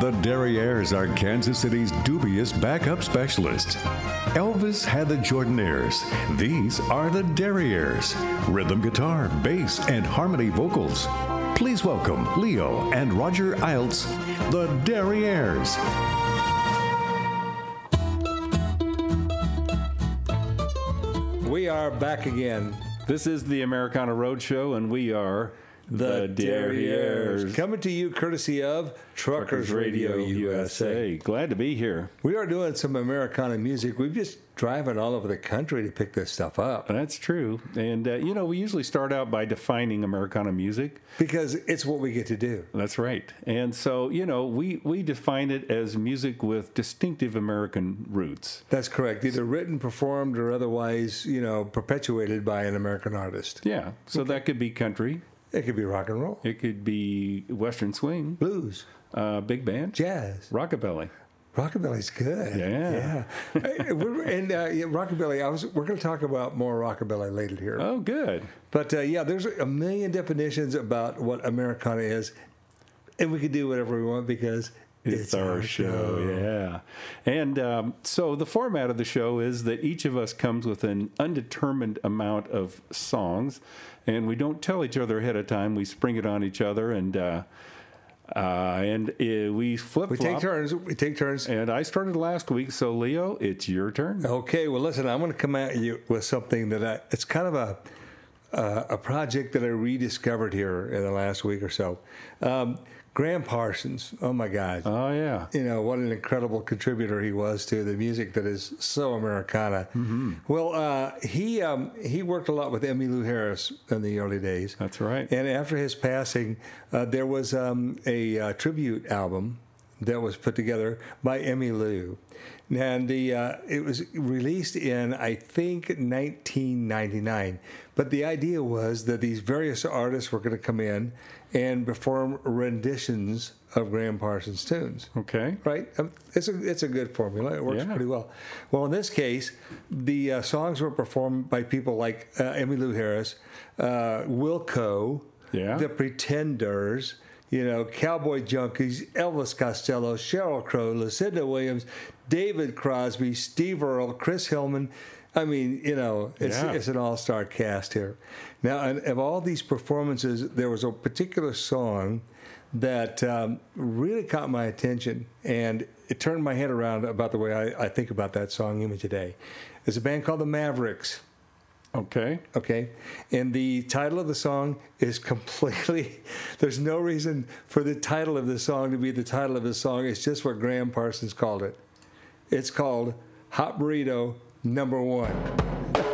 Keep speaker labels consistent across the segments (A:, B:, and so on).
A: The Derrieres are Kansas City's dubious backup specialists. Elvis had the Jordanaires. These are the Derrieres. Rhythm guitar, bass, and harmony vocals. Please welcome Leo and Roger Eilts, the Derrieres.
B: We are back again.
C: This is the Americana Roadshow, and we are
B: The Derrieres. Coming to you courtesy of Truckers Radio USA.
C: Glad to be here.
B: We are doing some Americana music. We've just driving all over the country to pick this stuff up
C: That's true. And, uh, you know, we usually start out by defining Americana music.
B: because it's what we get to do.
C: That's right. And so, you know, we, we define it as music with distinctive American roots.
B: That's correct. Either written, performed, or otherwise, you know, perpetuated by an American artist.
C: Yeah. So that could be country,
B: It could be rock and roll,
C: it could be Western swing,
B: blues,
C: uh, big band,
B: jazz.
C: rockabilly.
B: Rockabilly's good.
C: Yeah.
B: yeah. And uh, yeah, rockabilly. I was. We're going to talk about more rockabilly later here.
C: Oh, good.
B: But uh, yeah, there's a million definitions about what Americana is, and we can do whatever we want because
C: It's, our, show. yeah. And um, so the format of the show is that each of us comes with an undetermined amount of songs, and we don't tell each other ahead of time. We spring it on each other, and uh, uh, and uh, we flip
B: We take turns. We take turns.
C: And I started last week, so Leo, it's your turn.
B: Okay. Well, listen. I'm going to come at you with something that I. It's kind of a uh, a project that I rediscovered here in the last week or so. Um, Gram Parsons. Oh my God.
C: Oh yeah.
B: you know what an incredible contributor he was to the music that is so Americana. Well, uh, he um, he worked a lot with Emmylou Harris in the early days.
C: That's right.
B: And after his passing, uh, there was um, a uh, tribute album that was put together by Emmylou, and the uh, it was released in I think 1999. But the idea was that these various artists were going to come in and perform renditions of Gram Parsons tunes
C: Okay.
B: right? Um, it's a it's a good formula. It works
C: Yeah.
B: pretty well. Well, in this case, the uh, songs were performed by people like uh, Emmylou Harris, uh, Wilco,
C: Yeah.
B: The Pretenders, you know, Cowboy Junkies, Elvis Costello, Sheryl Crow, Lucinda Williams, David Crosby, Steve Earle, Chris Hillman. I mean, you know, it's,
C: Yeah.
B: it's an all-star cast here. Now, of all these performances, there was a particular song that um, really caught my attention, and it turned my head around about the way I, I think about that song even today. There's a band called the Mavericks.
C: Okay.
B: Okay. And the title of the song is completely, there's no reason for the title of the song to be the title of the song. It's just what Gram Parsons called it. It's called Hot Burrito Number One.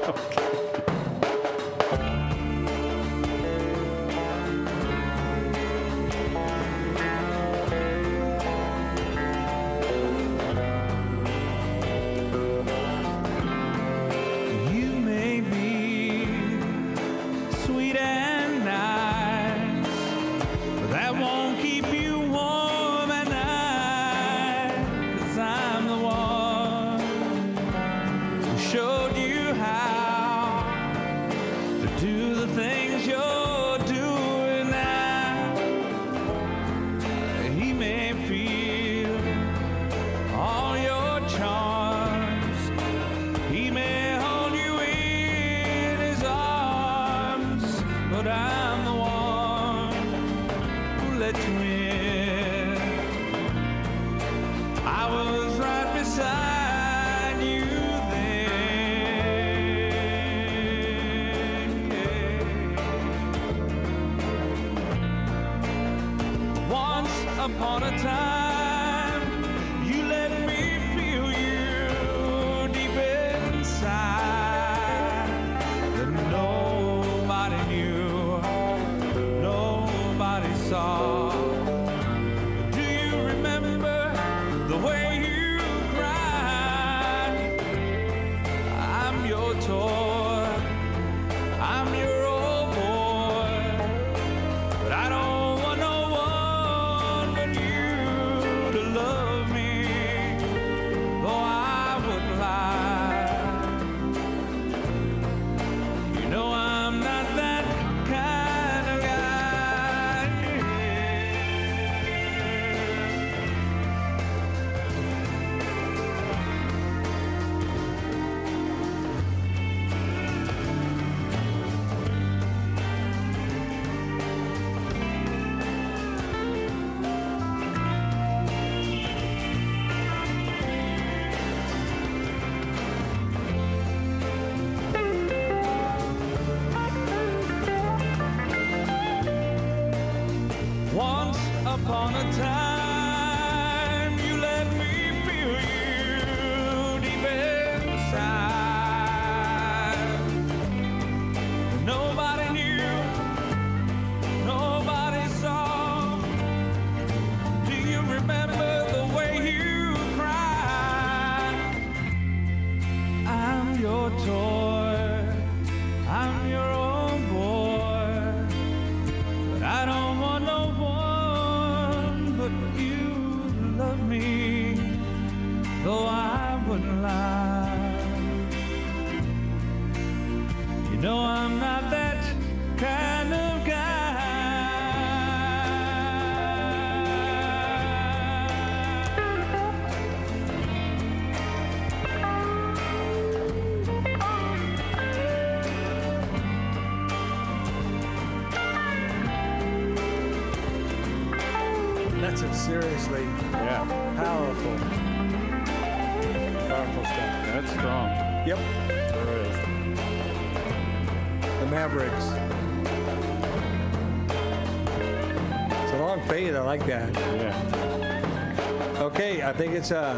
D: I
B: think it's uh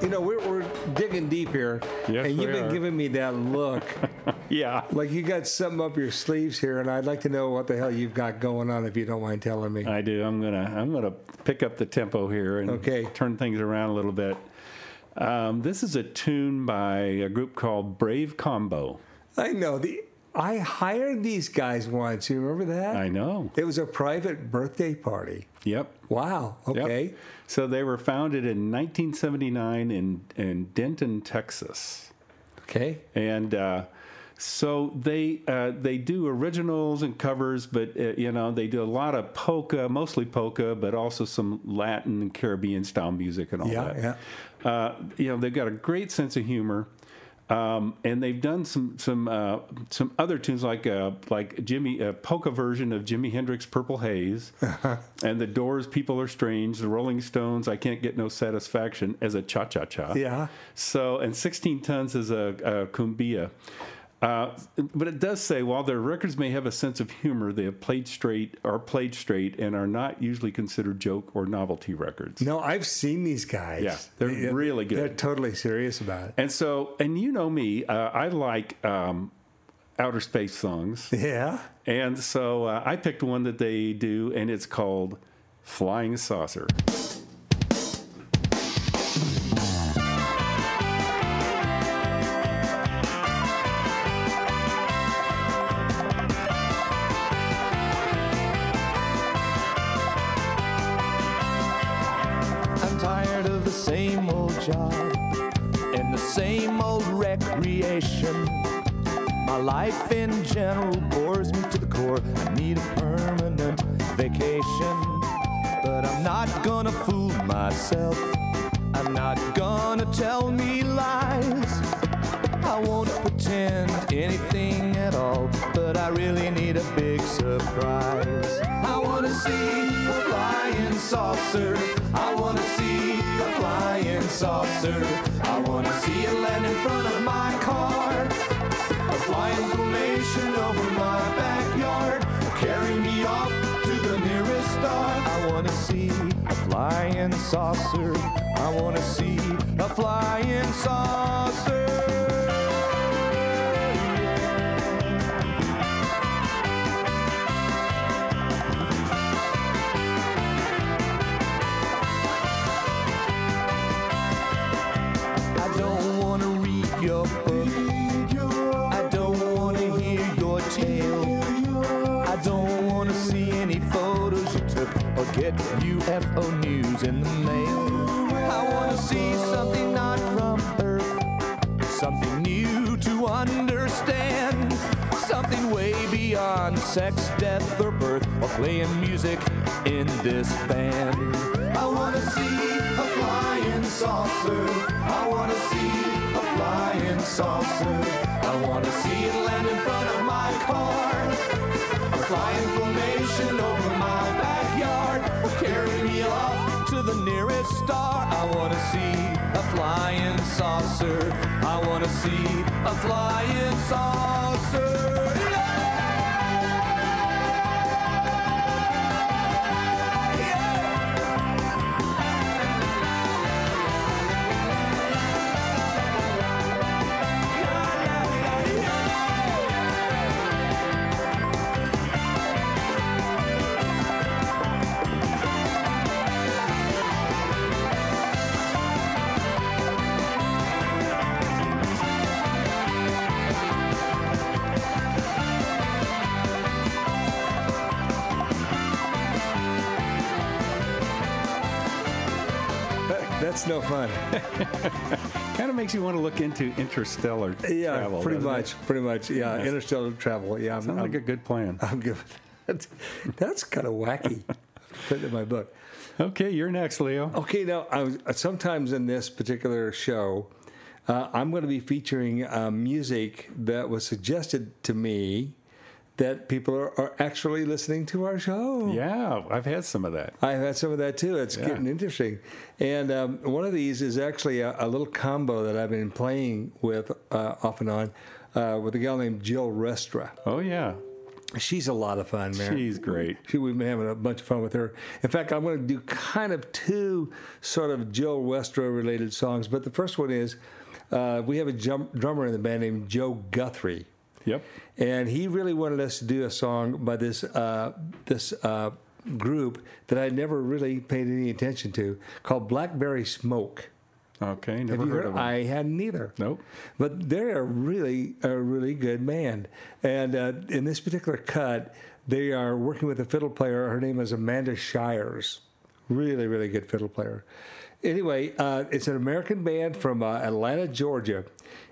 B: you know, we're, we're digging deep here,
C: Yes,
B: and you've been
C: are.
B: giving me that look,
C: Yeah.
B: like you got something up your sleeves here, and I'd like to know what the hell you've got going on, if you don't mind telling me.
C: I do. I'm gonna I'm gonna pick up the tempo here and
B: Okay.
C: turn things around a little bit. Um, this is a tune by a group called Brave Combo.
B: I know the. I hired these guys once. You remember that?
C: I know.
B: It was a private birthday party.
C: Yep.
B: Wow.
C: Yep.
B: Okay.
C: So they were founded in 1979 in in Denton, Texas.
B: Okay.
C: and uh, so they uh, they do originals and covers, but uh, you know they do a lot of polka, mostly polka, but also some Latin and Caribbean style music and all
B: Yeah,
C: that.
B: yeah.
C: Uh, you know they've got a great sense of humor. Um, and they've done some some uh, some other tunes like uh, like Jimmy a polka version of Jimi Hendrix Purple Haze, and the Doors People Are Strange, the Rolling Stones I Can't Get No Satisfaction as a cha cha cha.
B: Yeah.
C: So, and 16 tons is a, a cumbia. Uh, but it does say while their records may have a sense of humor, they have played straight, are played straight, and are not usually considered joke or novelty records.
B: No, I've seen these guys.
C: Yeah, they're really good.
B: They're totally serious about it.
C: And so, and you know me, uh, I like um, outer space songs.
B: Yeah.
C: And so uh, I picked one that they do, and it's called Flying Saucer.
E: Life in general bores me to the core. I need a permanent vacation. But I'm not gonna fool myself. I'm not gonna tell me lies. I won't pretend anything at all, but I really need a big surprise. I wanna see a flying saucer. I wanna see a flying saucer. I wanna see it land in front of my car. A flying formation over my backyard. Carry me off to the nearest star. I wanna see a flying saucer. I wanna see a flying saucer. Get UFO news in the mail. I wanna see something not from Earth, something new to understand, something way beyond sex, death, or birth, or playing music in this band. I wanna see a flying saucer. I wanna see a flying saucer. I wanna see it land in front of my car. A flying formation over my backyard. The nearest star. I wanna see a flying saucer. I wanna see a flying saucer.
B: Fun.
C: Kind of makes you want to look into interstellar travel.
B: Yeah,
C: travel.
B: pretty
C: doesn't it?
B: much, pretty much. Yeah,
C: Yes.
B: interstellar travel. Yeah, I'm,
C: Sounds like
B: I'm,
C: a good plan.
B: I'm good. with that. That's kind of wacky. Put it in my book.
C: Okay, you're next, Leo.
B: Okay, now I was, sometimes in this particular show, uh, I'm going to be featuring uh, music that was suggested to me that people are, are actually listening to our show.
C: Yeah, I've had some of that.
B: I've had some of that too. It's
C: Yeah.
B: getting interesting. And um, one of these is actually a, a little combo that I've been playing with uh, off and on uh, with a gal named Jill Restra.
C: Oh yeah,
B: She's a lot of fun, man.
C: she's great.
B: She, we've been having a bunch of fun with her. In fact, I'm going to do kind of two sort of Jill Westra related songs. But the first one is uh, we have a drummer in the band named Joe Guthrie.
C: Yep.
B: And he really wanted us to do a song by this uh, this uh, group that I never really paid any attention to called Blackberry Smoke.
C: Okay, never
B: Have you
C: heard,
B: heard?
C: of them.
B: I hadn't either.
C: Nope.
B: But they're a really a really good band. And uh, in this particular cut, they are working with a fiddle player. Her name is Amanda Shires. Really, really good fiddle player. Anyway, uh, it's an American band from uh, Atlanta, Georgia.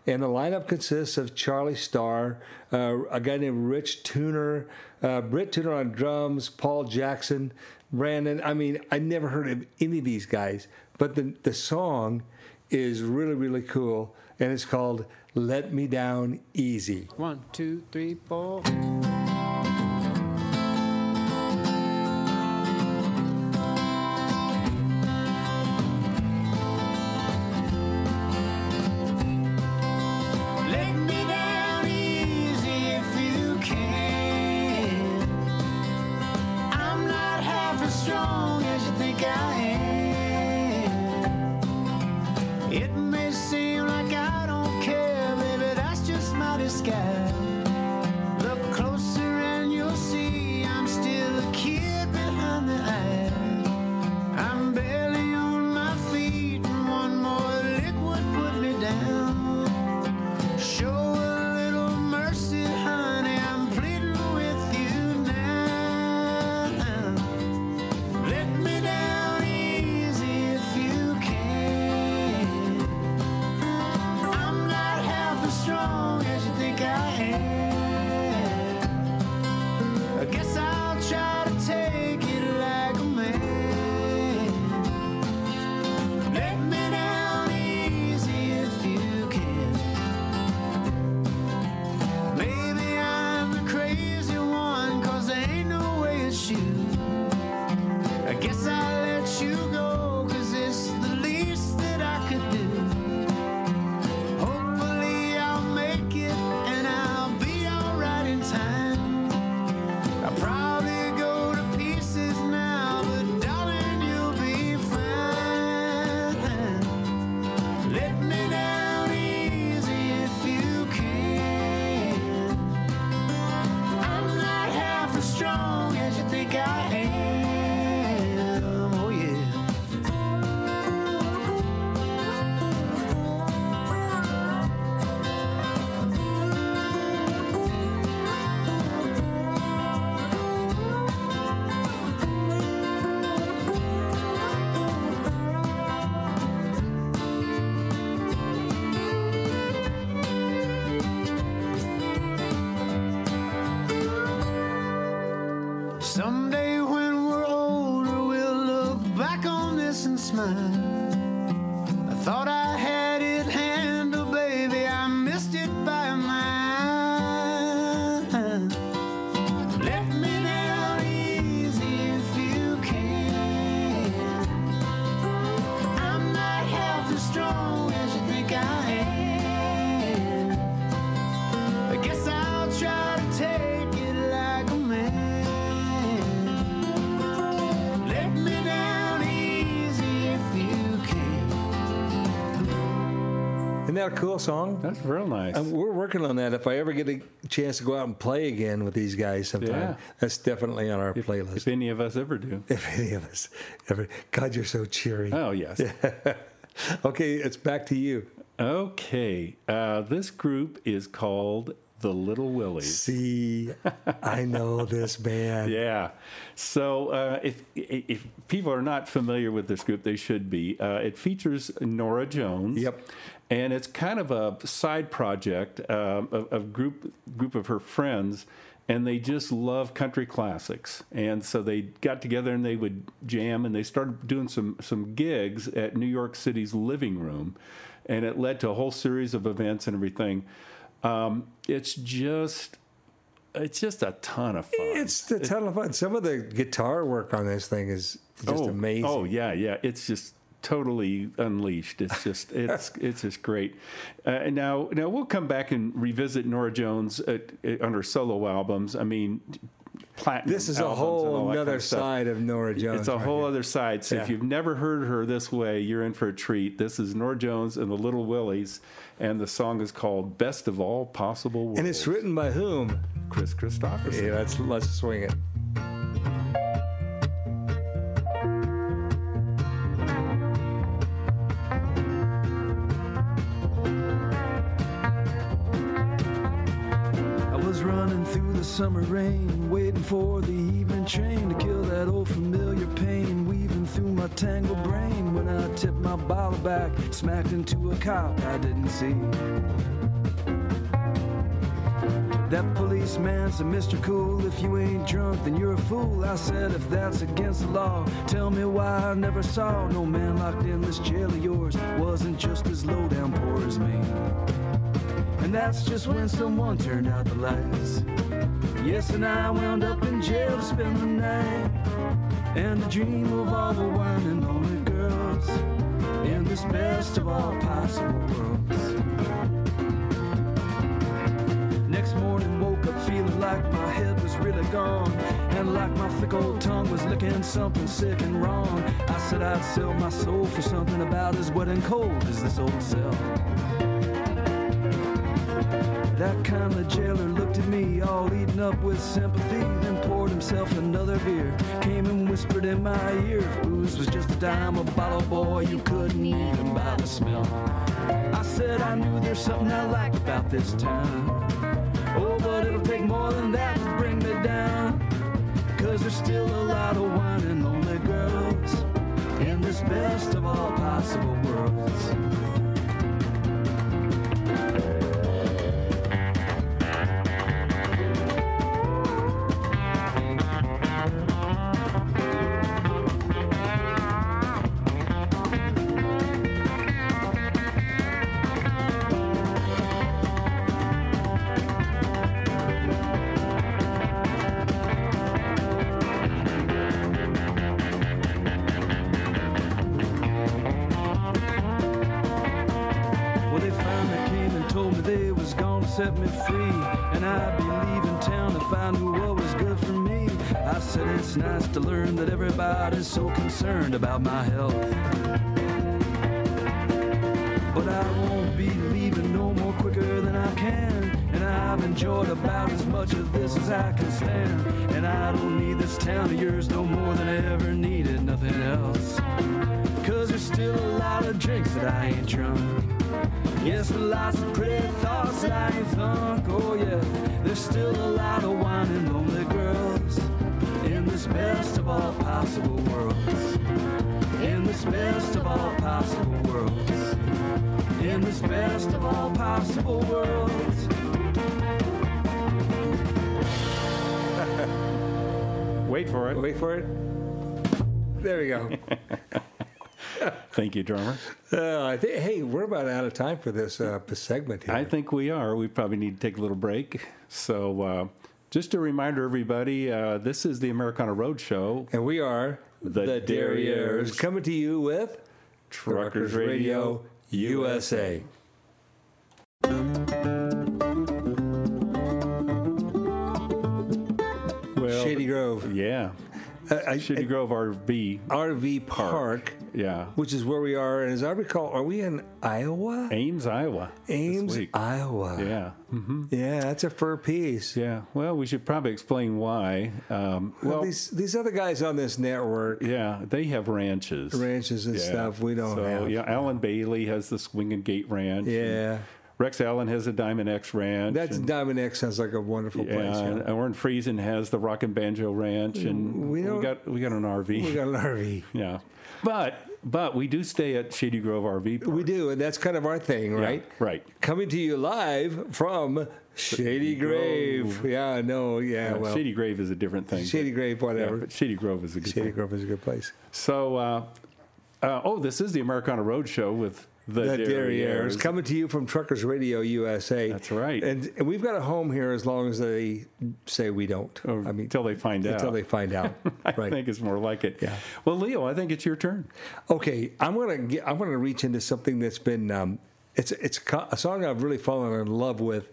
B: And the lineup consists of Charlie Starr, uh, a guy named Rich Turner, uh, Brit Turner on drums, Paul Jackson, Brandon. I mean, I never heard of any of these guys, but the, the song is really, really cool. And it's called Let Me Down Easy.
F: One, two, three, four.
B: Isn't that a cool song?
C: That's real nice.
B: Um, we're working on that. If I ever get a chance to go out and play again with these guys sometime,
C: Yeah.
B: that's definitely on our
C: if,
B: playlist.
C: if any of us ever do.
B: if any of us ever. God, you're so cheery.
C: Oh yes.
B: Okay, it's back to you.
C: Okay. Uh, this group is called the Little Willies.
B: See, I know this band.
C: Yeah. So uh, if if people are not familiar with this group, they should be. Uh, it features Norah Jones.
B: Yep.
C: And it's kind of a side project um, of, of group group of her friends, and they just love country classics. And so they got together and they would jam, and they started doing some some gigs at New York City's Living Room, and it led to a whole series of events and everything. Um, it's just it's just a ton of fun.
B: It's a ton of fun. Some of the guitar work on this thing is just
C: oh,
B: amazing.
C: Oh yeah, yeah. It's just totally unleashed. It's just it's it's just great. Uh, and now now we'll come back and revisit Norah Jones at, at, on her solo albums. I mean. Platinum
B: This is a
C: albums and all
B: whole
C: other kind of
B: side of Norah Jones.
C: It's a
B: right
C: whole
B: here.
C: other side. So if you've never heard her this way, you're in for a treat. This is Norah Jones and the Little Willies, and the song is called "Best of All Possible Worlds."
B: And it's written by whom?
C: Kris Kristofferson.
B: Yeah, let's let's swing it.
G: Cop I didn't see. That policeman said, Mr. Cool, if you ain't drunk, then you're a fool. I said, if that's against the law, tell me why I never saw no man locked in this jail of yours. Wasn't just as low down poor as me. And that's just when someone turned out the lights. Yes, and I wound up in jail to spend the night. And the dream of all the wine and girls best of all possible worlds. Next morning, woke up feeling like my head was really gone. And like my thick old tongue was licking something sick and wrong. I said I'd sell my soul for something about as wet and cold as this old cell. That kind of jailer looked at me, all eaten up with sympathy, then poured himself another beer. Came and whispered in my ear, booze was just a dime a bottle, boy, you couldn't even buy the smell. I said I knew there's something I liked about this town. Oh, but it'll take more than that to bring me down. Cause there's still a lot of wine and lonely girls in this best of all possible worlds. So concerned about my health. Possible worlds.
C: Wait for it.
B: Wait for it. There we go.
C: Thank you, drummer.
B: Uh, I think, hey, we're about out of time for this uh, segment here.
C: I think we are. We probably need to take a little break. So, uh, just a reminder, everybody, uh, this is the Americana Road Show.
B: and we are
C: The Derrieres.
B: coming to you with
C: Truckers Radio
B: USA.
C: Well,
B: Shady Grove.
C: Yeah.
B: Uh, I-
C: Shady Grove RV.
B: RV Park,
C: Yeah.
B: which is where we are. And as I recall, are we in Iowa?
C: Ames, Iowa.
B: Ames. Iowa.
C: Yeah. hmm
B: Yeah, that's a fur piece.
C: Yeah. Well, we should probably explain why. Um,
B: Well,
C: well,
B: these these other guys on this network,
C: yeah, they have ranches.
B: ranches and
C: Yeah.
B: stuff, we don't
C: so,
B: have.
C: Yeah, Alan Bailey has the Swing and Gate Ranch.
B: Yeah.
C: Rex Allen has a Diamond X Ranch.
B: That's
C: and,
B: Diamond X sounds like a wonderful
C: yeah,
B: place.
C: and
B: Yeah.
C: Orin Friesen has the Rock and Banjo Ranch, and
B: We
C: we, got we got an RV.
B: We got an RV.
C: yeah, but but we do stay at Shady Grove RV. Park.
B: We do, and that's kind of our thing,
C: Yeah,
B: right?
C: right.
B: Coming to you live from Shady Grave. Yeah, no, yeah,
C: Uh,
B: well,
C: Shady Grave is a different thing.
B: Shady Grave,
C: Yeah,
B: whatever.
C: but Shady Grove is a good
B: Shady
C: thing.
B: Grove is a good place.
C: So, uh, uh, oh, this is the Americana Road Show with the,
B: The
C: Derrieres.
B: Derrieres coming to you from Truckers Radio USA.
C: That's right.
B: And, and we've got a home here as long as they say we don't. I mean,
C: until they find out.
B: until they find out.
C: I
B: right.
C: think it's more like it.
B: Yeah.
C: Well, Leo, I think it's your turn.
B: Okay, I'm gonna get, I'm gonna reach into something that's been um, it's it's a, a song I've really fallen in love with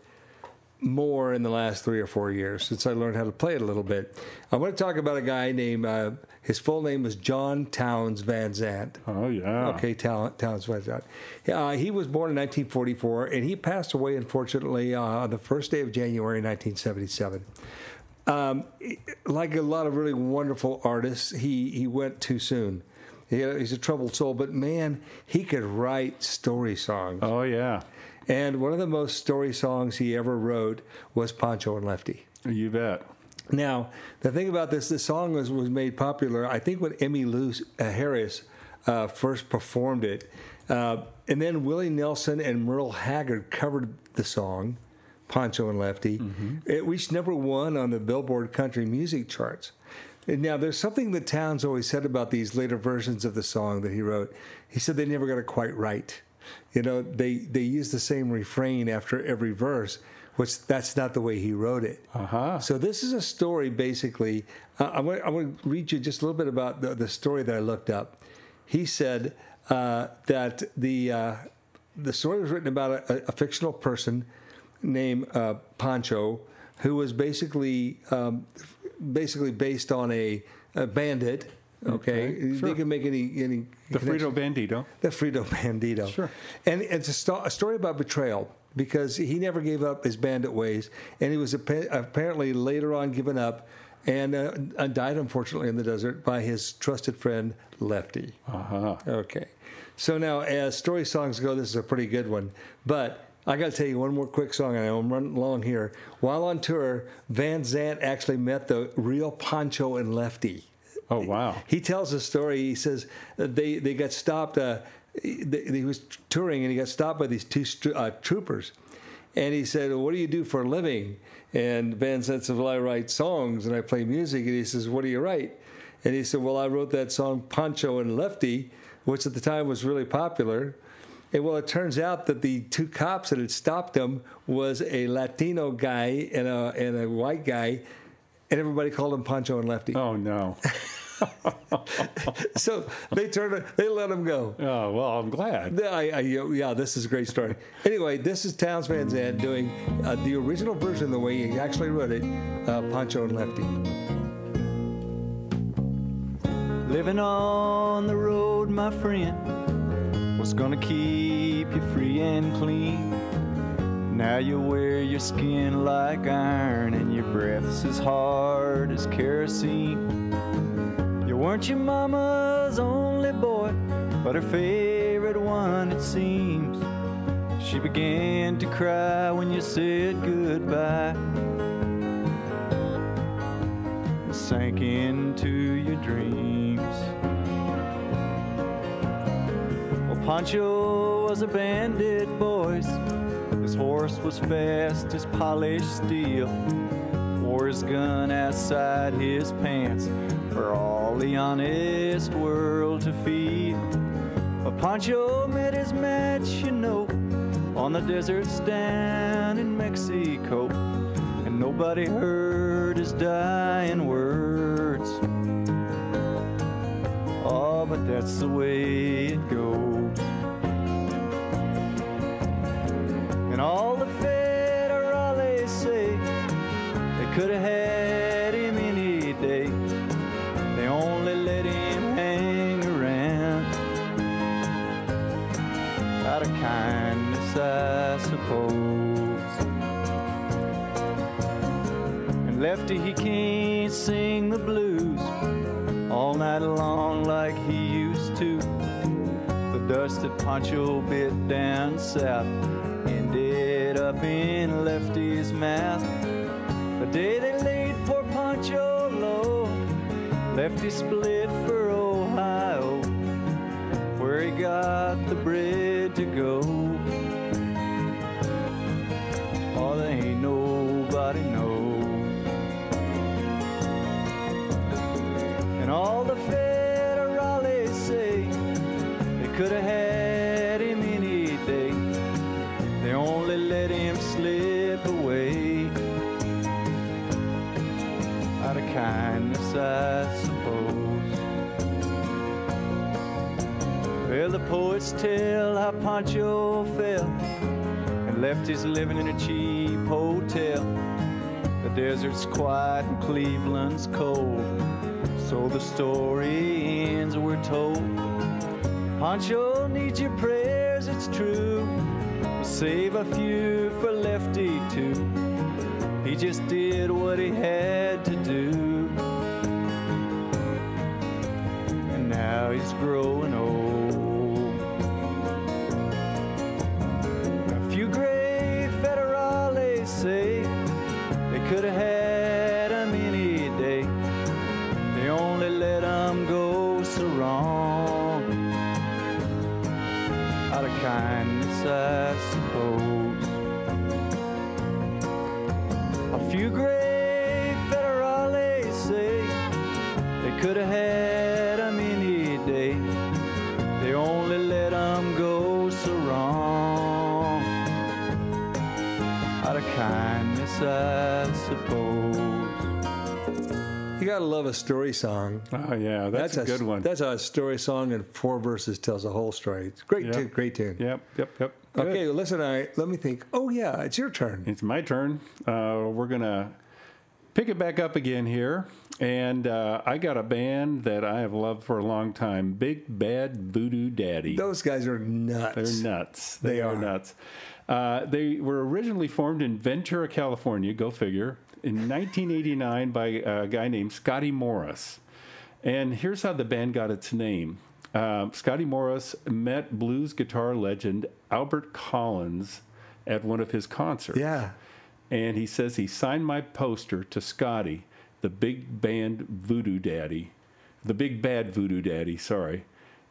B: more in the last three or four years since I learned how to play it a little bit. I want to talk about a guy named uh, his full name was John Townes Van Zandt.
C: Oh yeah.
B: Okay, Town, Townes Van Zandt. Uh, he was born in 1944 and he passed away unfortunately uh, on the first day of January 1977 um, like a lot of really wonderful artists, he, he went too soon. He, he's a troubled soul, but man, he could write story songs.
C: Oh yeah.
B: And one of the most story songs he ever wrote was Pancho and Lefty.
C: You bet.
B: Now, the thing about this, this song was, was made popular, I think, when Emmylou uh, Harris uh, first performed it. Uh, and then Willie Nelson and Merle Haggard covered the song, Pancho and Lefty. It reached number one on the Billboard country music charts. And now, there's something that Townes always said about these later versions of the song that he wrote. He said they never got it quite right. You know, they, they used the same refrain after every verse, which that's not the way he wrote it.
C: Uh-huh.
B: So this is a story, basically. Uh, I want to read you just a little bit about the, the story that I looked up. He said uh, that the uh, the story was written about a, a fictional person named uh, Pancho, who was basically um, basically based on a, a bandit. Okay,
C: Okay, sure.
B: they can make any any
C: The Frito Bandito.
B: the Frito Bandito.
C: Sure.
B: And it's a, a story about betrayal because he never gave up his bandit ways, and he was appa- apparently later on given up and uh, uh, died, unfortunately, in the desert by his trusted friend Lefty.
C: Uh-huh.
B: Okay. So now, as story songs go, this is a pretty good one. But I got to tell you one more quick song, and I'm running along here. While on tour, Van Zandt actually met the real Pancho and Lefty.
C: Oh wow.
B: He tells a story. He says uh, they they got stopped. Uh, they, he was touring and he got stopped by these two uh, troopers, and he said, "What do you do for a living?" And Van says, "Well, I write songs and I play music." And he says, "What do you write?" And he said, "Well, I wrote that song Pancho and Lefty, which at the time was really popular." And well, it turns out that the two cops that had stopped him was a Latino guy and a and a white guy, and everybody called him Pancho and Lefty.
C: Oh no.
B: So they turned, they let him go.
C: Oh well, I'm glad.
B: I, I, yeah, this is a great story. Anyway, this is Townes Van Zandt doing uh, the original version, the way he actually wrote it, uh, Pancho and Lefty.
D: Living on the road, my friend, what's gonna keep you free and clean? Now you wear your skin like iron and your breath's as hard as kerosene. Weren't your mama's only boy, but her favorite one, it seems. She began to cry when you said goodbye and sank into your dreams. Well, Pancho was a bandit, boys. His horse was fast as polished steel. Wore his gun outside his pants for all the honest world to feel. But Pancho met his match, you know, on the deserts down in Mexico. And nobody heard his dying words. Oh, but that's the way it goes. And all the could have had him any day. They only let him hang around out of kindness, I suppose. And Lefty, he can't sing the blues all night long like he used to. The dust that Pancho bit down south ended up in Lefty's mast. Day they Pancho fell and left his living in a cheap hotel. The desert's quiet and Cleveland's cold. So the story ends, we're told. Pancho needs your prayers, it's true. Save a few so
B: gotta love a story song.
C: Oh yeah, that's, a good one.
B: That's a story song, and four verses tells a whole story. It's great,
C: Yep.
B: tune, great tune.
C: Yep, yep, yep. Good.
B: Okay, well, listen. I let me think. Oh yeah, it's your turn.
C: It's my turn. Uh, we're gonna pick it back up again here, and uh, I got a band that I have loved for a long time. Big Bad Voodoo Daddy.
B: Those guys are nuts.
C: They're nuts.
B: They
C: are
B: are.
C: nuts. Uh, they were originally formed in Ventura, California. Go figure. In 1989 by a guy named Scotty Morris. And here's how the band got its name. Um, Scotty Morris met blues guitar legend Albert Collins at one of his concerts.
B: Yeah.
C: And he says he signed my poster to Scotty, the big band Voodoo Daddy, the big bad Voodoo Daddy, sorry.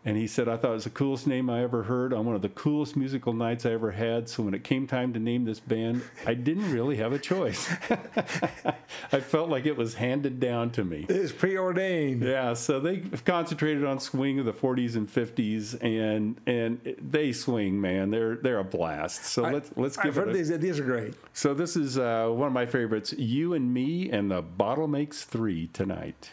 C: And he said, I thought it was the coolest name I ever heard on one of the coolest musical nights I ever had. So when it came time to name this band, I didn't really have a choice. I felt like it was handed down to me.
B: It's preordained.
C: Yeah, so they concentrated on swing of the 40s and 50s, and and they swing, man. They're they're a blast. So let's let's give.
B: I've
C: heard. A,
B: these. These are great.
C: so this is uh, one of my favorites. You and me and the bottle makes three tonight.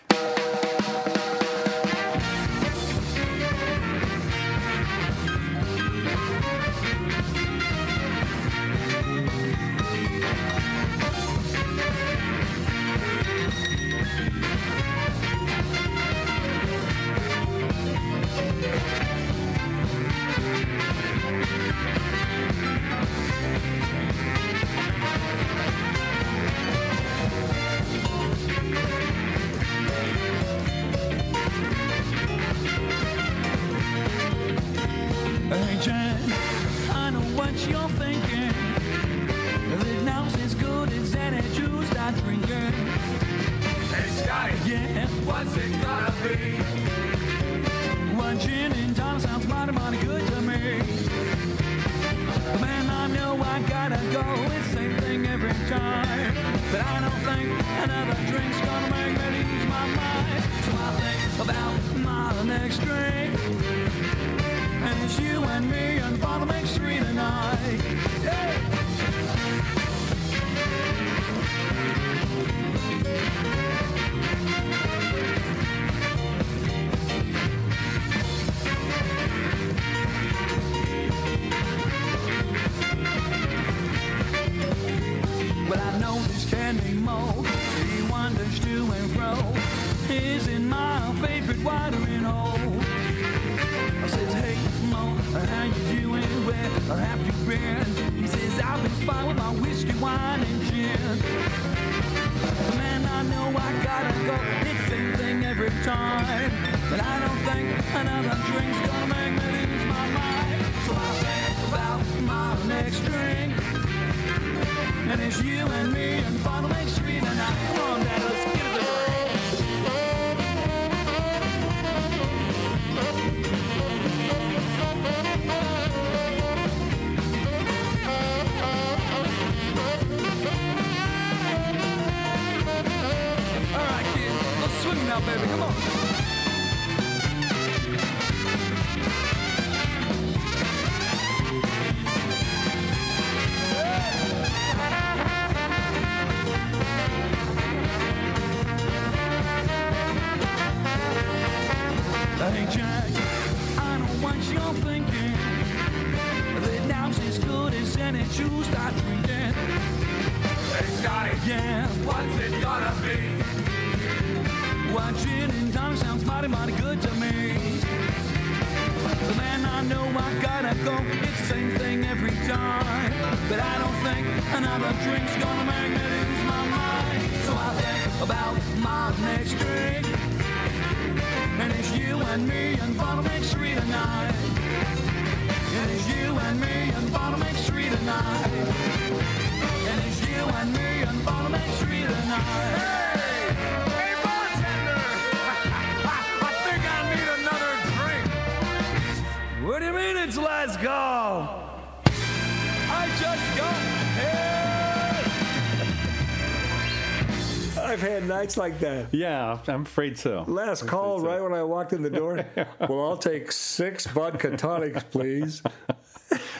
B: Nights like that.
C: Yeah, I'm afraid so.
B: Last call, right when I walked in the door. well, I'll take six vodka tonics, please.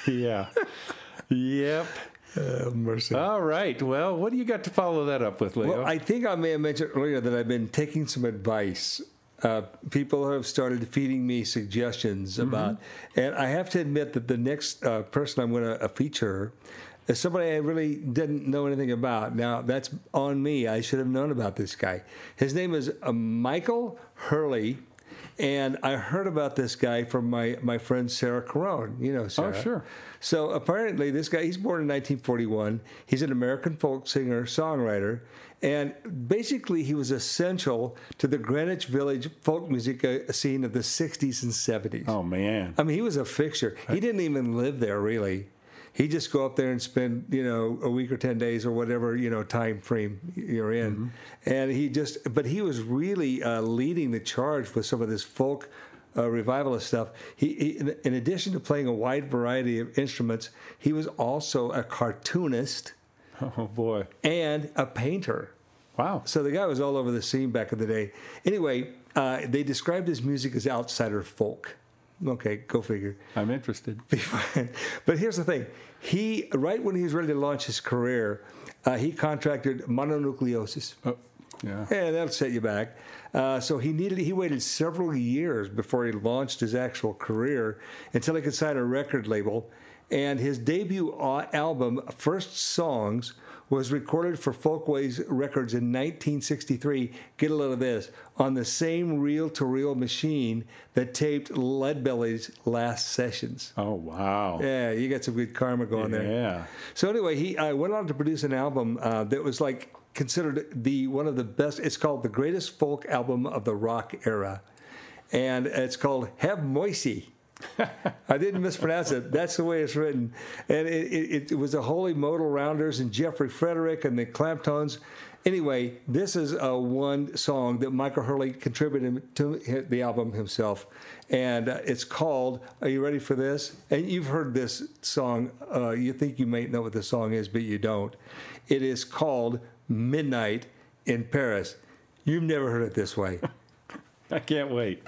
C: Yeah. yep.
B: Oh, mercy.
C: All right. Well, what do you got to follow that up with, Leo?
B: Well, I think I may have mentioned earlier that I've been taking some advice. Uh, people have started feeding me suggestions about, and I have to admit that the next uh, person I'm going to uh, feature is somebody I really didn't know anything about. Now that's on me. I should have known about this guy. His name is uh, Michael Hurley. And I heard about this guy from my, my friend Sarah Carone. You know Sarah.
C: Oh, sure.
B: So apparently, this guy, he's born in 1941. He's an American folk singer, songwriter, and basically, he was essential to the Greenwich Village folk music uh, scene of the 60s and 70s.
C: oh, man.
B: I mean, he was a fixture. He didn't even live there, really. He'd just go up there and spend, you know, a week or 10 days or whatever, you know, time frame you're in. And he just, but he was really uh, leading the charge with some of this folk uh, revivalist stuff. He, he in, in addition to playing a wide variety of instruments, he was also a cartoonist
C: Oh, boy.
B: and a painter.
C: Wow.
B: So the guy was all over the scene back in the day. Anyway, uh, they described his music as outsider folk. Okay, go figure.
C: I'm interested.
B: but here's the thing: he right when he was ready to launch his career, uh, he contracted mononucleosis.
C: Oh, yeah.
B: Yeah, that'll set you back. Uh, so he needed he waited several years before he launched his actual career until he could sign a record label. And his debut album, First Songs, was recorded for Folkways Records in 1963. Get a load of this on the same reel-to-reel machine that taped Leadbelly's last sessions.
C: Oh, wow.
B: Yeah, you got some good karma going there.
C: Yeah.
B: So anyway, he uh, went on to produce an album uh, that was like considered the one of the best. It's called the greatest folk album of the rock era, and it's called Have Moicy. I didn't mispronounce it. That's the way it's written, and it, it, it was the Holy Modal Rounders and Jeffrey Frederick and the Clamtones. Anyway, this is uh, one song that Michael Hurley contributed to the album himself, and uh, it's called. Are you ready for this? And you've heard this song. Uh, you think you may know what the song is, but you don't. It is called "Midnight in Paris." You've never heard it this way.
C: I can't wait.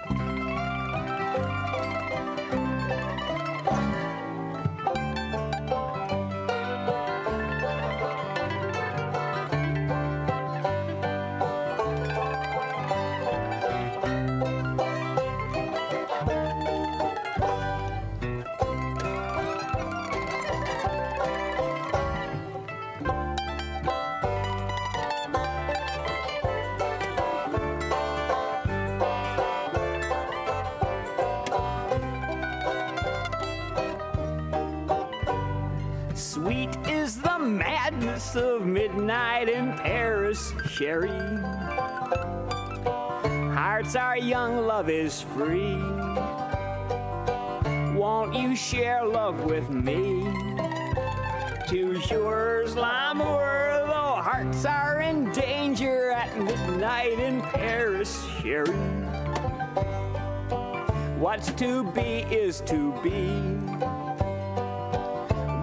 H: What's to be is to be.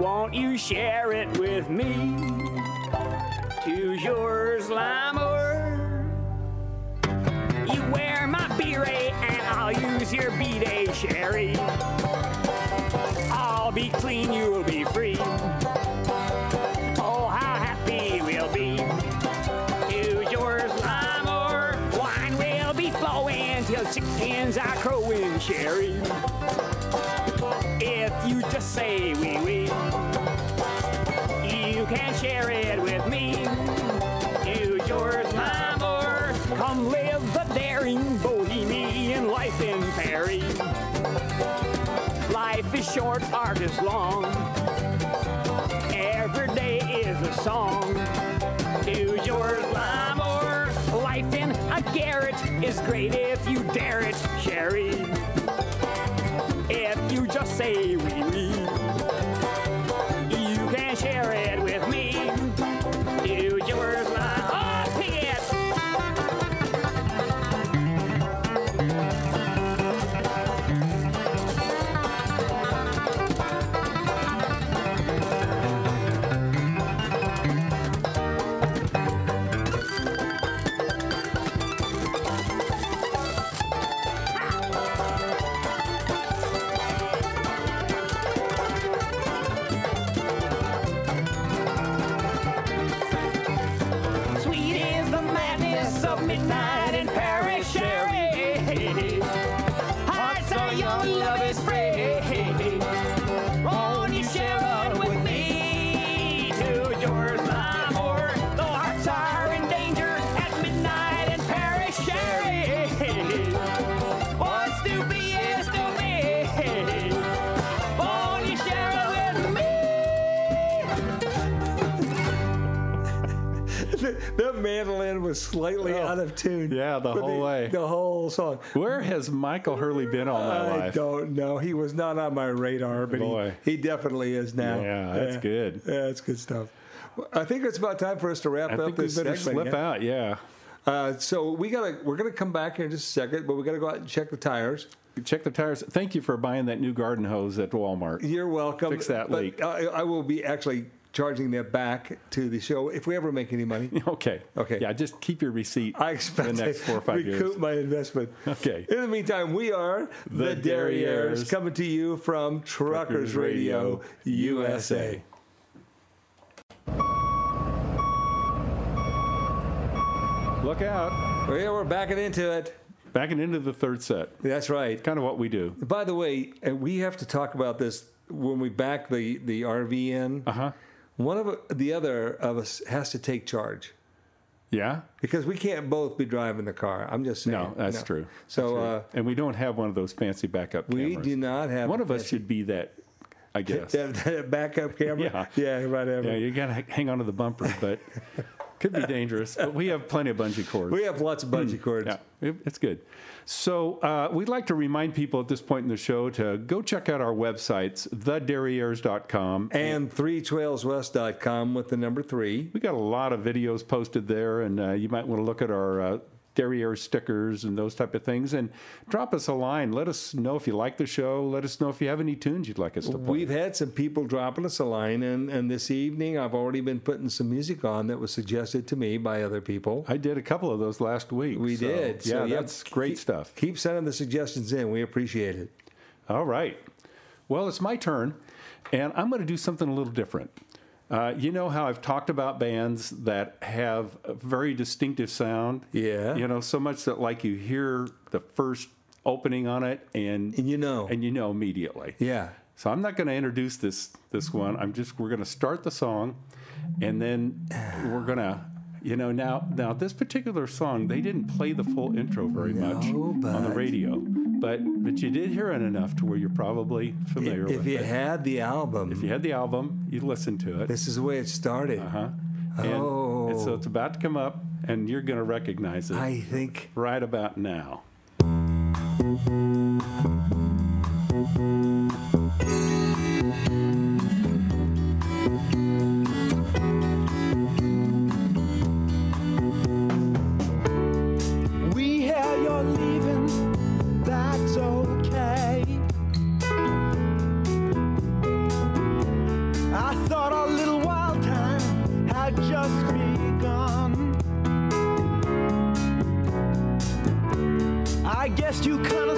H: Won't you share it with me? Toujours l'amour. You wear my beret and I'll use your B-day Sherry. I'll be clean, you'll be free. Chickens are crowing, Sherry. If you just say wee wee, you can share it with me. Toujours l'amour. Come live the daring bohemian life in Paris. Life is short, art is long. Every day is a song. Is great if you dare it, Sherry.
B: Mandolin was slightly out of tune.
C: Oh. Yeah, the whole way.
B: The whole song.
C: Where has Michael Hurley been all my
B: I
C: life?
B: I don't know. He was not on my radar, but
C: Boy.
B: he, he definitely is now.
C: Yeah, that's good.
B: Yeah, that's good stuff. I think it's about time for us to wrap
C: I
B: up
C: think
B: this
C: better
B: segment.
C: slip
B: yeah?
C: out. Yeah.
B: Uh, so we gotta we're gonna come back here in just a second, but we gotta go out and check the tires.
C: Check the tires. Thank you for buying that new garden hose at Walmart.
B: You're welcome.
C: Fix that
B: But
C: leak.
B: I, I will be actually charging that back to the show if we ever make any money.
C: Okay.
B: Okay.
C: Yeah, just keep your receipt
B: I expect
C: for the next four or five
B: recoup
C: years.
B: my investment.
C: Okay.
B: In the meantime, we are the,
C: The
B: Derrieres
C: Derrieres.
B: coming to you from Truckers,
C: Truckers
B: Radio,
C: Radio,
B: USA.
C: Look out.
B: Well, yeah, we're backing into it.
C: Backing into the third set.
B: That's right.
C: Kind of what we do.
B: By the way, uh, we have to talk about this when we back the, the RV in.
C: Uh huh.
B: One of the other of us has to take charge
C: Yeah.
B: because we can't both be driving the car. I'm just saying.
C: No, that's true.
B: So
C: True.
B: uh,
C: and we don't have one of those fancy backup cameras.
B: we
C: cameras.
B: do not have
C: One of us should be that, I guess.
B: that, that backup camera.
C: Yeah.
B: yeah, whatever.
C: Yeah, you got to hang on to the bumper, but could be dangerous. But we have plenty of bungee cords.
B: We have lots of bungee cords.
C: Yeah, it- it's good. So uh, we'd like to remind people at this point in the show to go check out our websites, thederrieres.com.
B: And 3trailswest.com with the number three.
C: we got a lot of videos posted there, and uh, you might want to look at our uh, Derriere stickers and those type of things. And drop us a line. Let us know if you like the show. Let us know if you have any tunes you'd like us to play.
B: We've had some people dropping us a line, and, and this evening I've already been putting some music on that was suggested to me by other people.
C: I did a couple of those last week.
B: We
C: so,
B: did.
C: Yeah,
B: So, yeah,
C: that's great
B: keep-
C: stuff.
B: Keep sending the suggestions in. We appreciate it.
C: All right. Well, it's my turn, and I'm going to do something a little different. Uh, you know how I've talked about bands that have a very distinctive sound?
B: Yeah.
C: You know, so much that like you hear the first opening on it and
B: And you know.
C: and you know immediately.
B: Yeah.
C: So I'm not going to introduce this this one. I'm just we're going to start the song, and then we're going to, you know, now now this particular song they didn't play the full intro very much
B: No,
C: on the radio, but but you did hear it enough to where you're probably familiar
B: If
C: with it.
B: If you had the album,
C: if you had the album, you listened to it.
B: this is the way it started.
C: Uh-huh. And, and so
B: Oh.
C: it's about to come up, and you're going to recognize it
B: I think
C: right about now.
I: I guess you kinda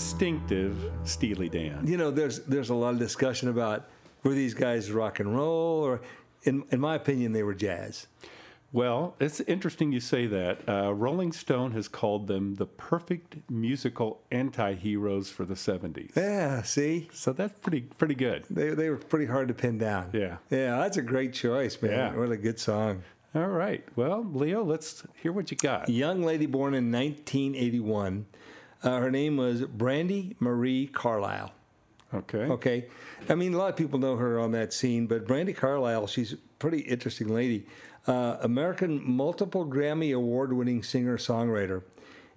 C: distinctive Steely Dan.
B: You know, there's there's a lot of discussion about were these guys rock and roll or, in in my opinion, they were jazz.
C: Well, it's interesting you say that. Uh, Rolling Stone has called them the perfect musical anti-heroes for the 70s.
B: Yeah, see,
C: So that's pretty pretty good.
B: they they were pretty hard to pin down.
C: Yeah.
B: yeah, that's a great choice, man.
C: Yeah.
B: What a good song.
C: All right. Well, Leo, let's hear what you got.
B: young lady born in 1981. Uh, her name was Brandi Marie Carlile.
C: Okay.
B: Okay. I mean, a lot of people know her on that scene, but Brandi Carlile, she's a pretty interesting lady. Uh, American multiple Grammy award winning singer songwriter.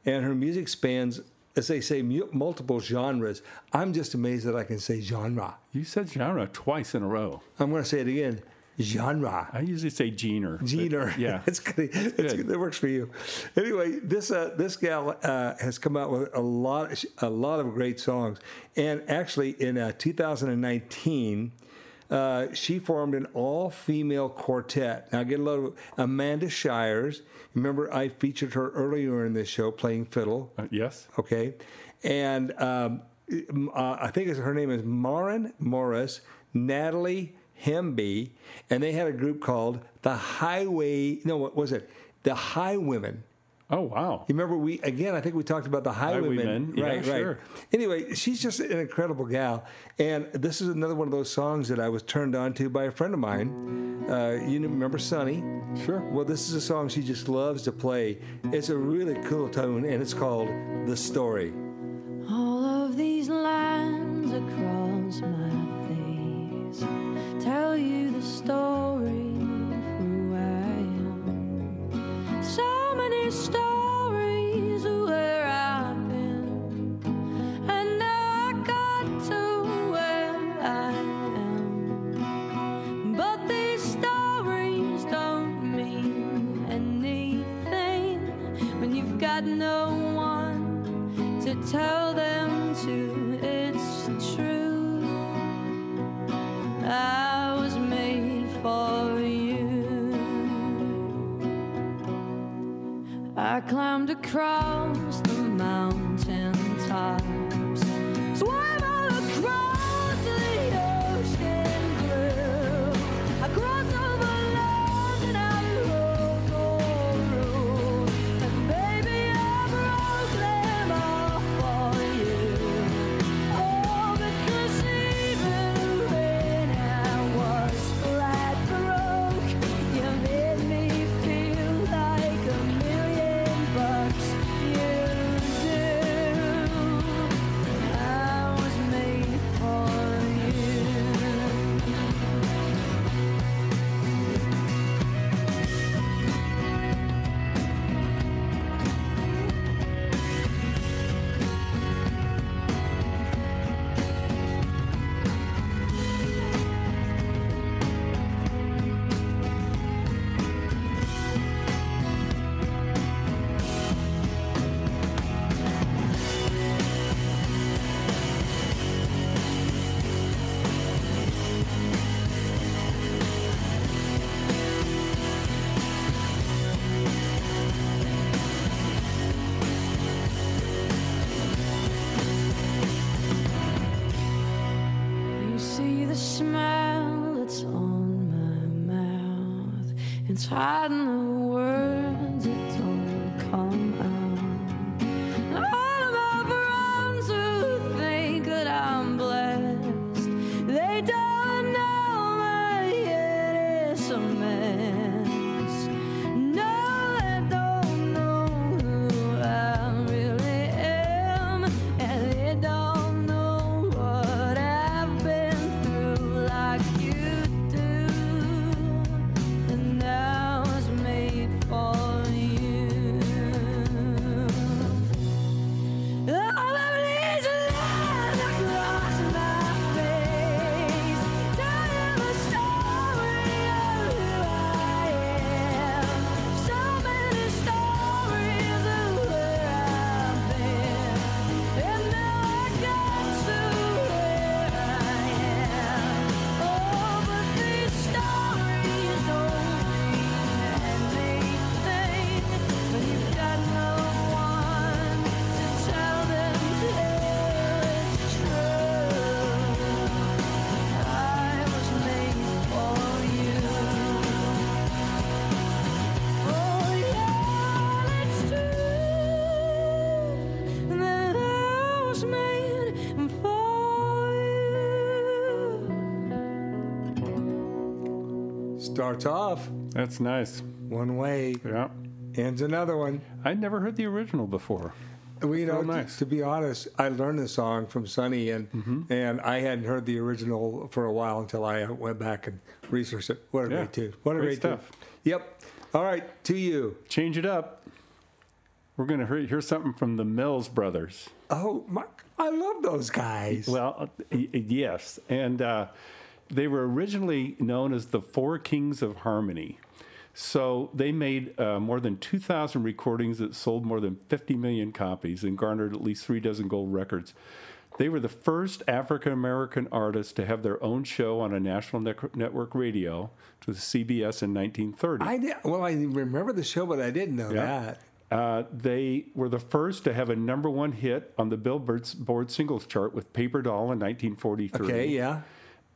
B: And her music spans, as they say, mu- multiple genres. I'm just amazed that I can say genre.
C: You said genre twice in a row.
B: I'm going to say it again genre.
C: I usually say genre. but- Yeah.
B: it's good. It's
C: good.
B: good. That works for you. Anyway, this uh, this gal uh, has come out with a lot a lot of great songs, and actually in uh, 2019. Uh, she formed an all-female quartet. Now, get a load of Amanda Shires. Remember, I featured her earlier in this show playing fiddle.
C: Uh, yes.
B: Okay, and um, uh, I think her name is Maren Morris, Natalie Hemby, and they had a group called the Highway. No, what was it? The Highwomen.
C: Oh wow!
B: You remember we again? I think we talked about the Highwaymen.
C: Highwaymen, yeah,
B: right,
C: sure.
B: right. Anyway, she's just an incredible gal, and this is another one of those songs that I was turned on to by a friend of mine. Uh, you remember Sunny?
C: Sure.
B: Well, this is a song she just loves to play. It's a really cool tune, and it's called "The Story."
J: All of these lines the story who I am. So many stories of where I've been, and now I got to where I am. But these stories don't mean anything when you've got no one to tell I climbed across the mountain tops, hiding the
B: Starts off
C: That's nice.
B: one way,
C: Yeah.
B: ends another one.
C: I'd never heard the original before.
B: Well, you know,
C: nice.
B: to be honest, I learned the song from Sonny, and
C: Mm-hmm.
B: and I hadn't heard the original for a while until I went back and researched it. What a
C: Yeah,
B: great tune! What a
C: great
B: great, tune.
C: stuff.
B: Yep. All right, to you.
C: Change it up. We're going to hear, hear something from the Mills Brothers.
B: Oh, my, I love those guys.
C: Well, yes. And uh, they were originally known as the Four Kings of Harmony. So they made uh, more than 2,000 recordings that sold more than 50 million copies and garnered at least three dozen gold records. They were the first African American artists to have their own show on a national nec- network radio, which was CBS in 1930.
B: I did, well, I remember the show, but I didn't know
C: Yeah.
B: that.
C: Uh, they were the first to have a number one hit on the Billboard board singles chart with Paper Doll in 1943.
B: Okay, yeah.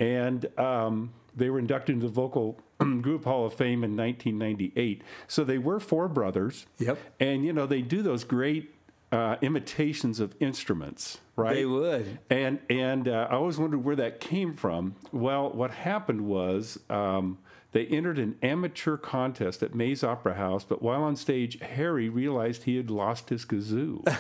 C: And um, they were inducted into the Vocal Group Hall of Fame in 1998. So they were four brothers.
B: Yep.
C: And you know they do those great uh, imitations of instruments, right?
B: They would.
C: And and uh, I always wondered where that came from. Well, what happened was um, they entered an amateur contest at Mays Opera House, but while on stage, Harry realized he had lost his kazoo.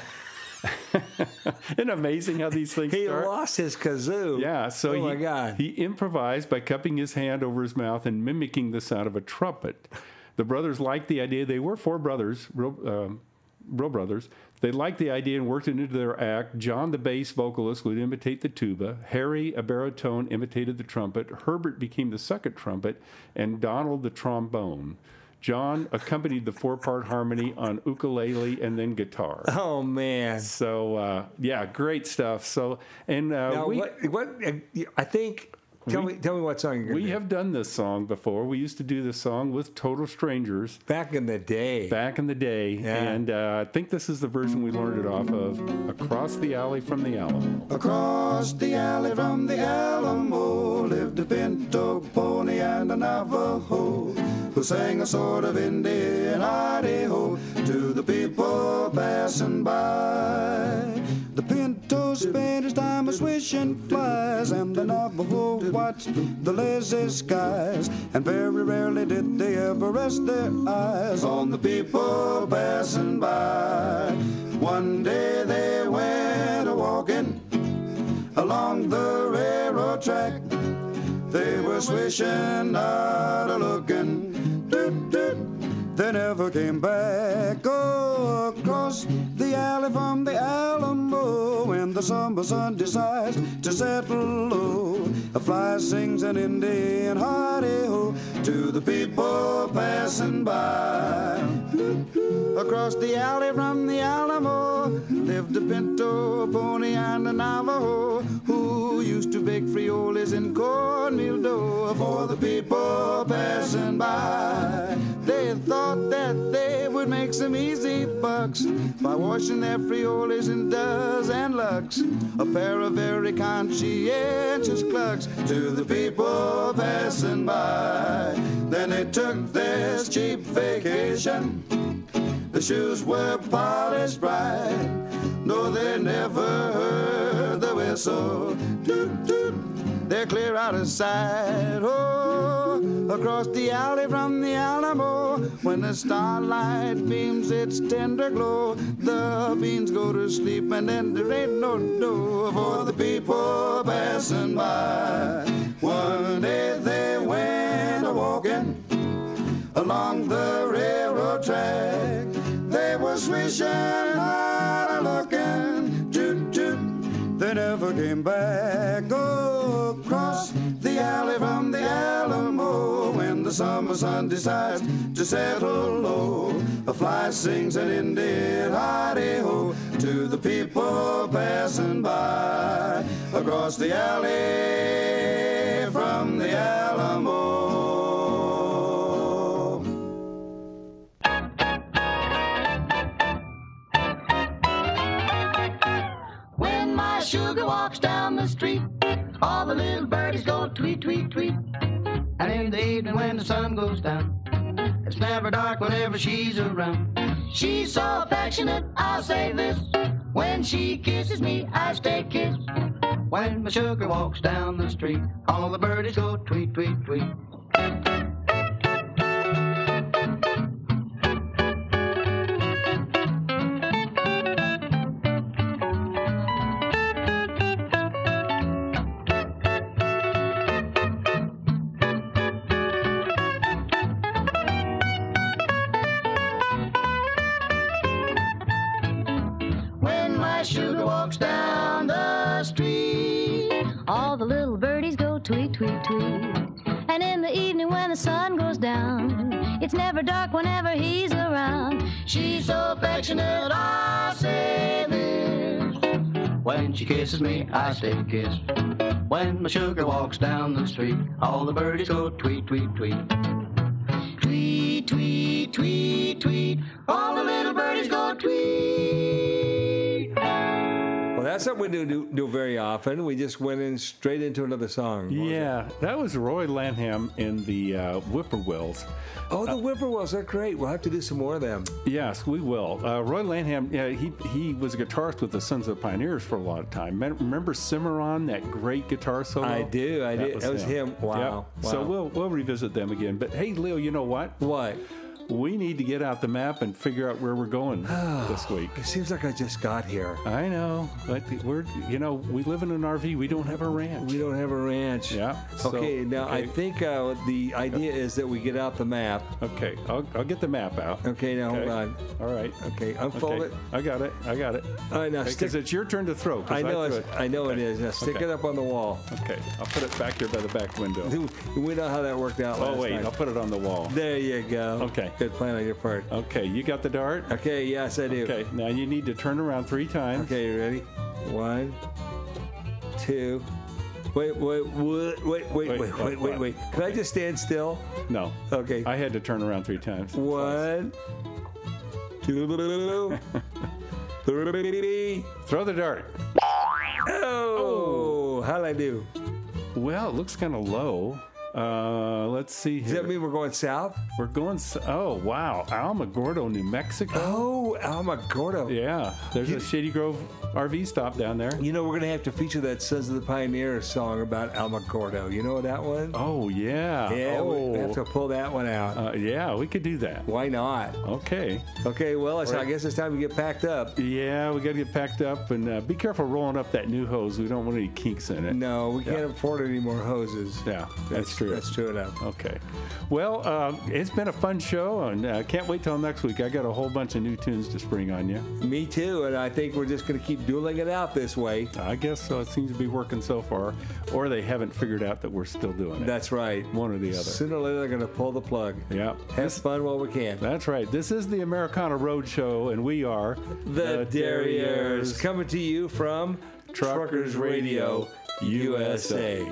C: Isn't it amazing how these things
B: He
C: start?
B: lost his kazoo.
C: Yeah, so
B: oh
C: he,
B: my God.
C: he improvised by cupping his hand over his mouth and mimicking the sound of a trumpet. The brothers liked the idea. They were four brothers, real, um, real brothers. They liked the idea and worked it into their act. John, the bass vocalist, would imitate the tuba. Harry, a baritone, imitated the trumpet. Herbert became the second trumpet, and Donald the trombone. John accompanied the four-part harmony on ukulele and then guitar.
B: oh man.
C: So uh, yeah, great stuff. So and uh,
B: Now
C: we
B: what? What? I think. Tell
C: We-
B: me. Tell me what song you're gonna
C: we
B: do.
C: have done this song before. We used to do this song with total strangers
B: back in the day.
C: back in the day,
B: Yeah.
C: and uh, I think this is the version we learned it off of. Across the alley from the Alamo.
K: Across the alley from the Alamo lived a pinto pony and a Navajo who sang a sort of Indian Idaho to the people passing by. The pinto spent time a swishing flies, and the Navajo watched the lazy skies. And very rarely did they ever rest their eyes on the people passing by. One day they went a walking along the railroad track. They were swishing, not a looking. Doot, doot. They never came back. Oh, across the alley from the Alamo, the summer sun decides to settle low, a fly sings an Indian hi-ho to the people passing by. Across the alley from the Alamo lived a pinto, a pony, and a Navajo who used to bake frijoles in cornmeal dough for the people passing by. They thought that they would make some easy bucks by washing their frijoles in Duz and lux. A pair of very conscientious clucks to the people passing by. Then they took this cheap vacation. The shoes were polished bright. No, they never heard the whistle. Doot, doot. They're clear out of sight. Oh, across the alley from the Alamo, when the starlight beams its tender glow, the beans go to sleep, and then there ain't no door for the people passing by. One day they went a walking along the railroad track. They were swishing, not a looking, toot toot. They never came back. Oh, alley from the Alamo, when the summer sun decides to settle low, a fly sings an Indian hi-ho to the people passing by. Across the alley from the Alamo.
F: When my sugar walks down the street, all the little birdies go tweet, tweet, tweet. And in the evening when the sun goes down, it's never dark whenever she's around. She's so affectionate, I'll say this. When she kisses me, I stay kissed. When my sugar walks down the street, all the birdies go tweet, tweet, tweet.
L: Tweet, tweet, tweet. And in the evening when the sun goes down, it's never dark whenever he's around.
F: she's so affectionate, I'll say this. When she kisses me, I stay kissed. When my sugar walks down the street, all the birdies go tweet, tweet, tweet. Tweet, tweet, tweet, tweet. All the little birdies go tweet.
B: Well, that's something we do, do do very often. We just went in straight into another song. Was it?
C: Yeah, that was Roy Lanham in the uh, Whippoorwills.
B: Oh, the Whippoorwills, they're great. We'll have to do some more of them.
C: Yes, we will. Uh, Roy Lanham, yeah, he he was a guitarist with the Sons of the Pioneers for a lot of time. Remember Cimarron, that great guitar solo?
B: I do, I do. That was him. Wow,
C: Yep. So we'll we'll revisit them again. But hey, Leo, you know what?
B: What?
C: We need to get out the map and figure out where we're going this week.
B: It seems like I just got here.
C: I know, but we're you know we live in an RV. We don't have a ranch.
B: We don't have a ranch.
C: Yeah. so-
B: Okay, now I think uh, the idea is that we get out the map.
C: Okay, I'll, I'll get the map out.
B: Okay, now hold on.
C: All right.
B: Okay, unfold
C: Okay,
B: it.
C: I got it. I got it.
B: All right, now.
C: Because it's your turn to throw.
B: I know
C: threw
B: it's, I know it is. Now stick
C: Okay.
B: it up on the wall.
C: Okay, I'll put it back here by the back window.
B: We know how that worked out.
C: Oh
B: last
C: wait,
B: night.
C: I'll put it on the wall.
B: There you go.
C: Okay.
B: Good plan on your part.
C: Okay, you got the dart.
B: Okay, yes, I do.
C: Okay, now you need to turn around three times.
B: Okay, you ready? One, two. Wait, wait, wait, wait, wait,
C: Wait,
B: wait, wait, wait. Can I just stand still?
C: No.
B: Okay.
C: I had to turn around three times.
B: One, two, three.
C: Throw the dart.
B: Oh, how'd I do?
C: Well, it looks kind of low. Uh, let's see
B: Does that mean we're going south?
C: We're going. Oh wow, Alamogordo, New Mexico.
B: Oh, Alamogordo.
C: Yeah, there's a Shady Grove RV stop down there.
B: You know, we're going to have to feature that Sons of the Pioneers song about Alamogordo. You know that one?
C: Oh yeah.
B: Yeah,
C: oh.
B: we have to pull that one out.
C: Uh, yeah, we could do that.
B: Why not?
C: Okay.
B: Okay, well, I guess it's time to get packed up.
C: Yeah, we got to get packed up and uh, be careful rolling up that new hose. We don't want any kinks in it.
B: No, we can't afford any more hoses.
C: Yeah, that's true.
B: That's true enough.
C: Okay. Well, uh, it's been a fun show, and uh, can't wait till next week. I got a whole bunch of new tunes to spring on you.
B: Me too, and I think we're just going to keep dueling it out this way.
C: I guess so. It seems to be working so far, or they haven't figured out that we're still doing it.
B: That's right.
C: One or the other.
B: Sooner or later, they're going to pull the plug.
C: Yeah.
B: Have fun while we can.
C: That's right. This is the Americana Road Show, and we are
B: The Derrieres coming to you from Truckers Radio USA.